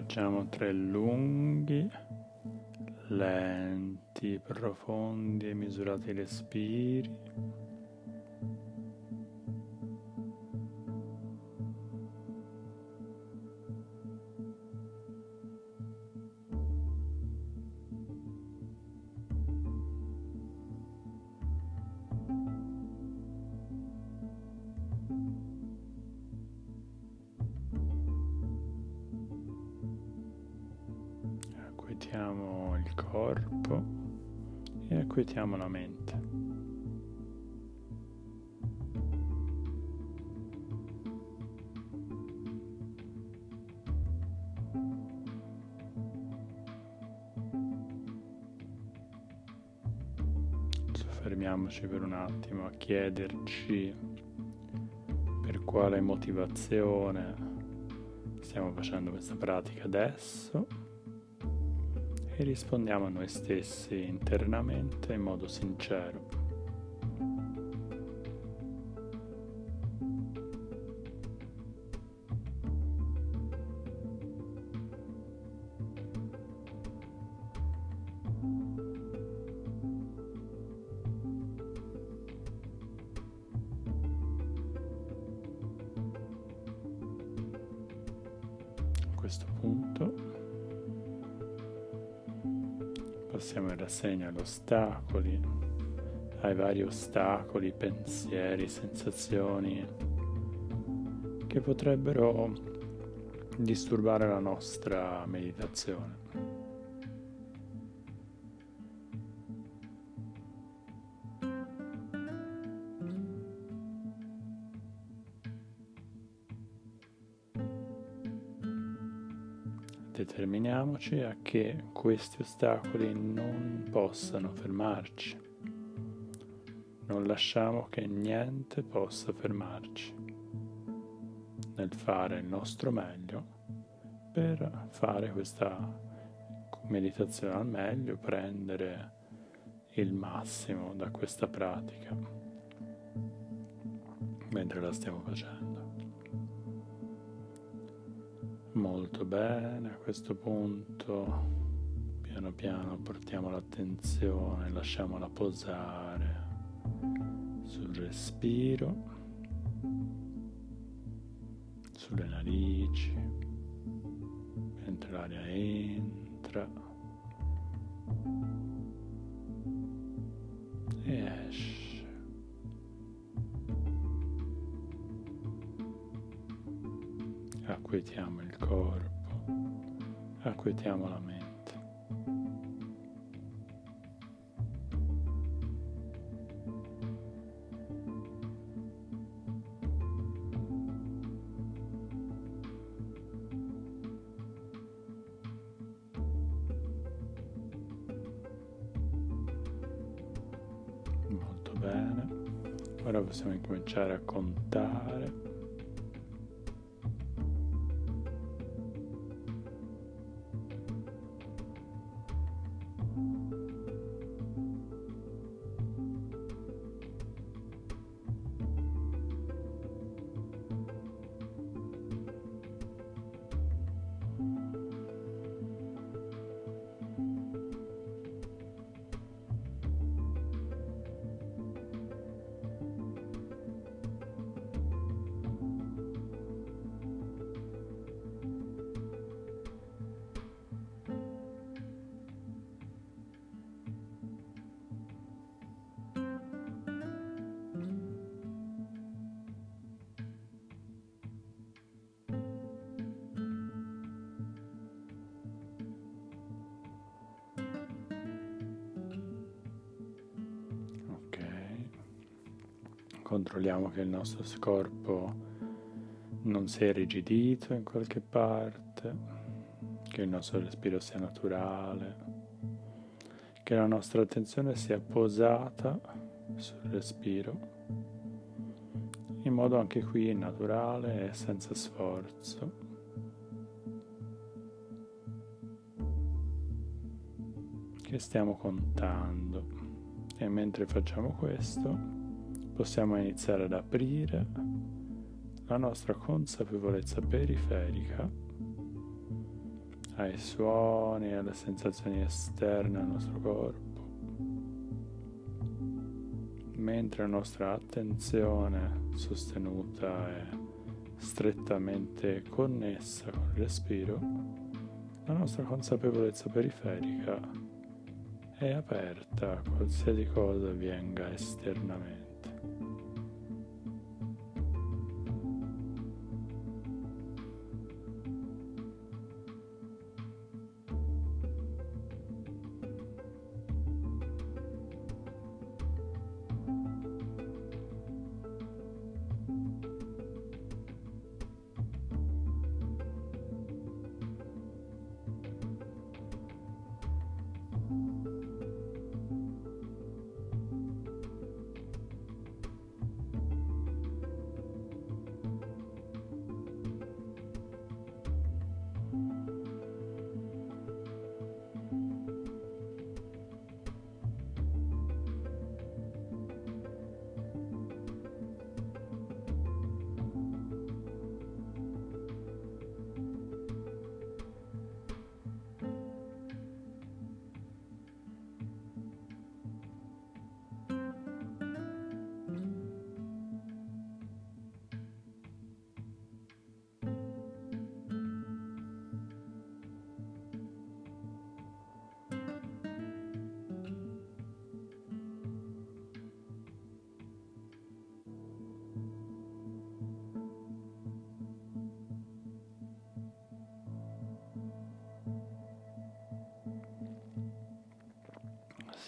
Facciamo tre lunghi, lenti, profondi e misurati respiri. Acquietiamo la mente. Soffermiamoci per un attimo a chiederci per quale motivazione stiamo facendo questa pratica adesso e rispondiamo a noi stessi internamente in modo sincero. A questo punto passiamo in rassegna agli ostacoli, ai vari ostacoli, pensieri, sensazioni che potrebbero disturbare la nostra meditazione. Determiniamoci a che questi ostacoli non possano fermarci. Non lasciamo che niente possa fermarci nel fare il nostro meglio per fare questa meditazione al meglio, prendere il massimo da questa pratica mentre la stiamo facendo. Molto bene, a questo punto piano piano portiamo l'attenzione, lasciamola posare sul respiro, sulle narici, mentre l'aria entra e esce. Acquietiamo il corpo, acquietiamo la mente. Bene, ora possiamo incominciare a contare controlliamo che il nostro corpo non sia irrigidito in qualche parte, che il nostro respiro sia naturale, che la nostra attenzione sia posata sul respiro, in modo anche qui naturale e senza sforzo. Che stiamo contando e mentre facciamo questo possiamo iniziare ad aprire la nostra consapevolezza periferica ai suoni e alle sensazioni esterne al nostro corpo, mentre la nostra attenzione sostenuta e strettamente connessa con il respiro, la nostra consapevolezza periferica è aperta a qualsiasi cosa avvenga esternamente.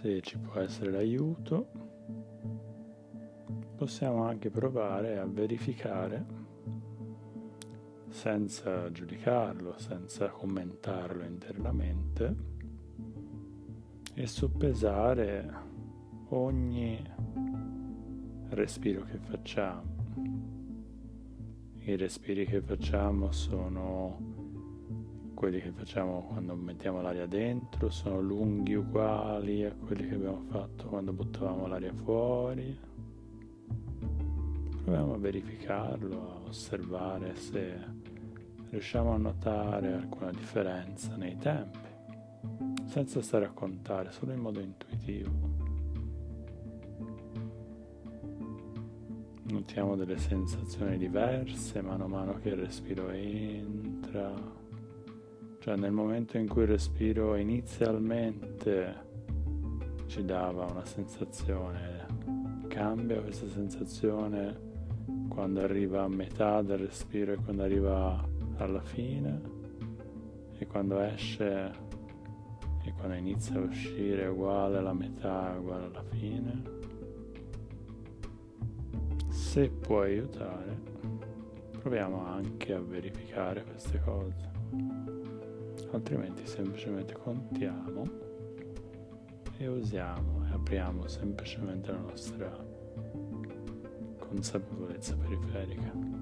Se ci può essere l'aiuto, possiamo anche provare a verificare senza giudicarlo, senza commentarlo internamente e soppesare ogni respiro che facciamo. I respiri che facciamo sono quelli che facciamo quando mettiamo l'aria dentro sono lunghi uguali a quelli che abbiamo fatto quando buttavamo l'aria fuori. Proviamo a verificarlo, a osservare se riusciamo a notare alcuna differenza nei tempi, senza stare a contare, solo in modo intuitivo. Notiamo delle sensazioni diverse mano a mano che il respiro entra cioè nel momento in cui il respiro inizialmente ci dava una sensazione, cambia questa sensazione quando arriva a metà del respiro e quando arriva alla fine e quando esce e quando inizia a uscire è uguale alla metà, è uguale alla fine. Se può aiutare, proviamo anche a verificare queste cose altrimenti semplicemente contiamo e usiamo e apriamo semplicemente la nostra consapevolezza periferica.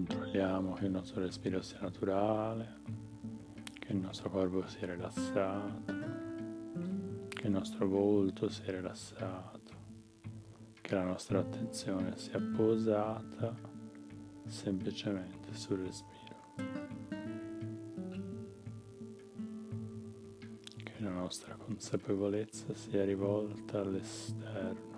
Controlliamo che il nostro respiro sia naturale, che il nostro corpo sia rilassato, che il nostro volto sia rilassato, che la nostra attenzione sia posata semplicemente sul respiro. Che la nostra consapevolezza sia rivolta all'esterno.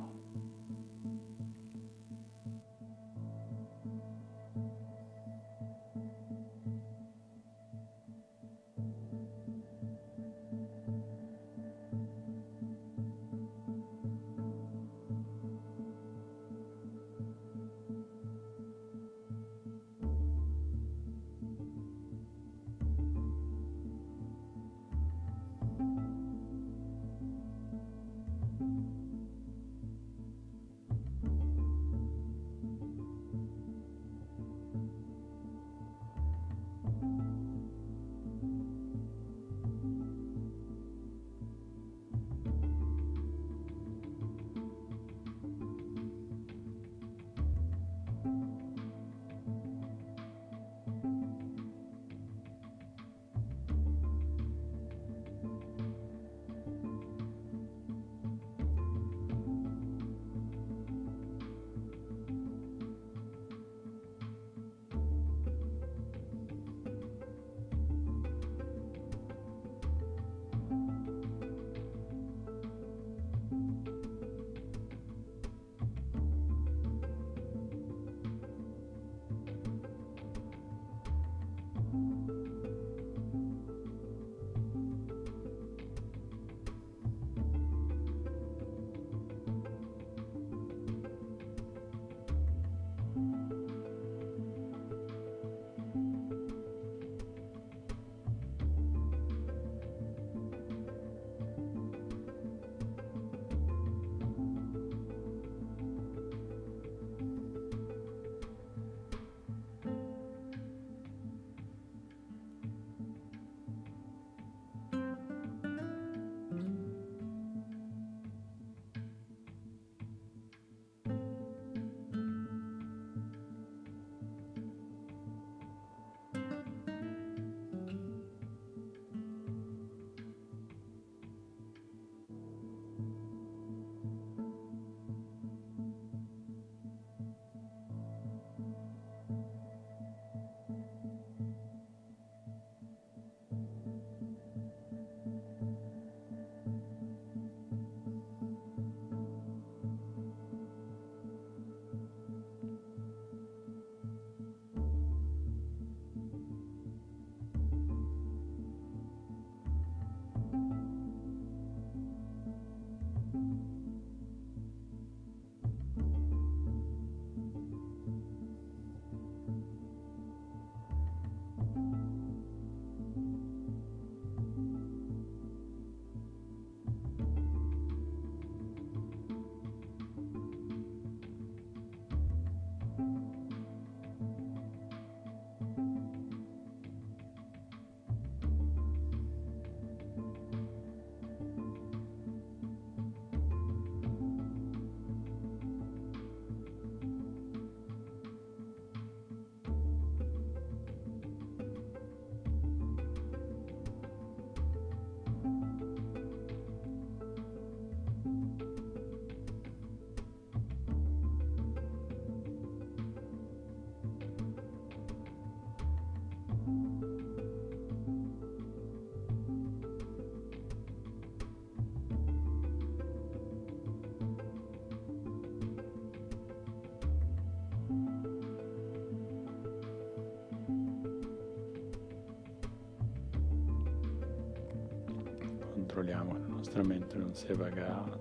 Controlliamo che la nostra mente non sia vagata,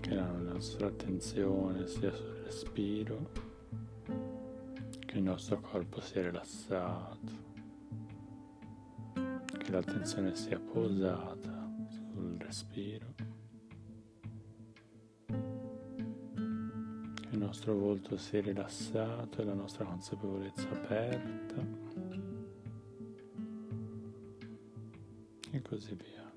che la nostra attenzione sia sul respiro, che il nostro corpo sia rilassato, che l'attenzione sia posata sul respiro, che il nostro volto sia rilassato e la nostra consapevolezza aperta. choses est bien.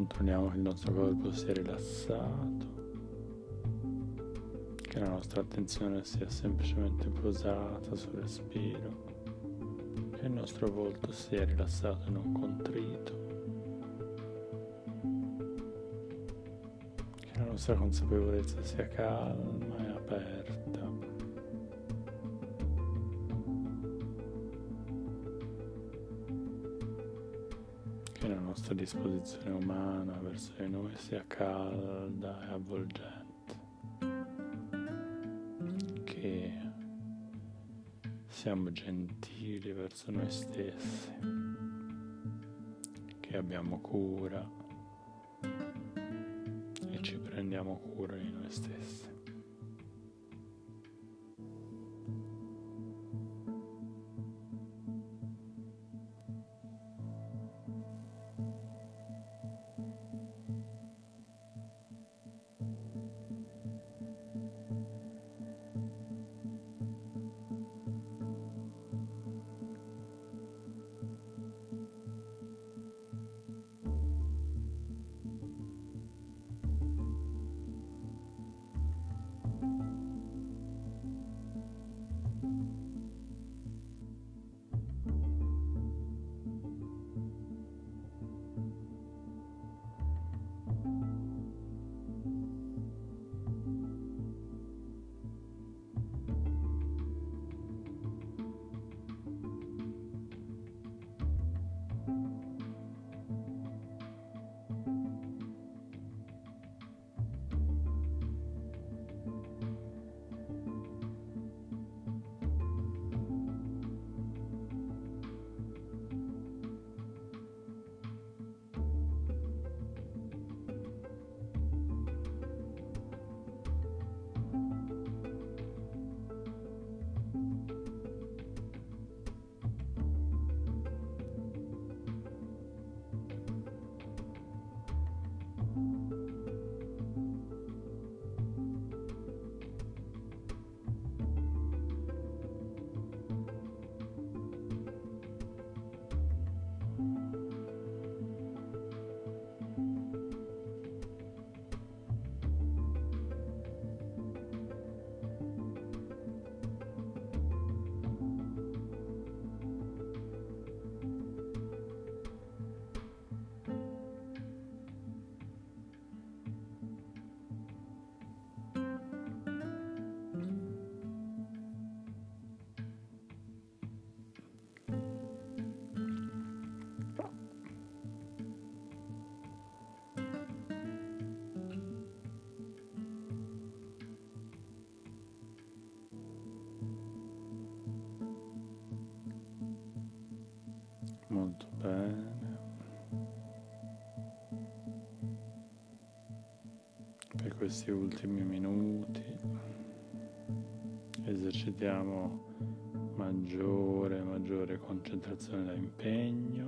Controlliamo che il nostro corpo sia rilassato, che la nostra attenzione sia semplicemente posata sul respiro, che il nostro volto sia rilassato e non contrito, che la nostra consapevolezza sia calma e aperta. Nostra disposizione umana verso di noi sia calda e avvolgente, che siamo gentili verso noi stessi, che abbiamo cura e ci prendiamo cura di noi stessi. Bene. Per questi ultimi minuti esercitiamo maggiore maggiore concentrazione da impegno.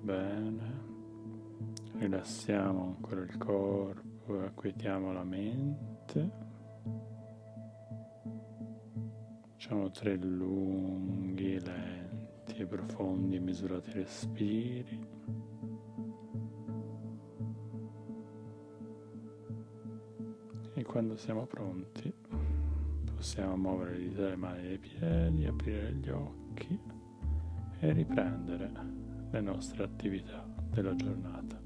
Bene. Rilassiamo ancora il corpo acquietiamo la mente. Facciamo tre lunghi, lenti e profondi misurati respiri. E quando siamo pronti possiamo muovere le dita, le mani e i piedi, aprire gli occhi e riprendere le nostre attività della giornata.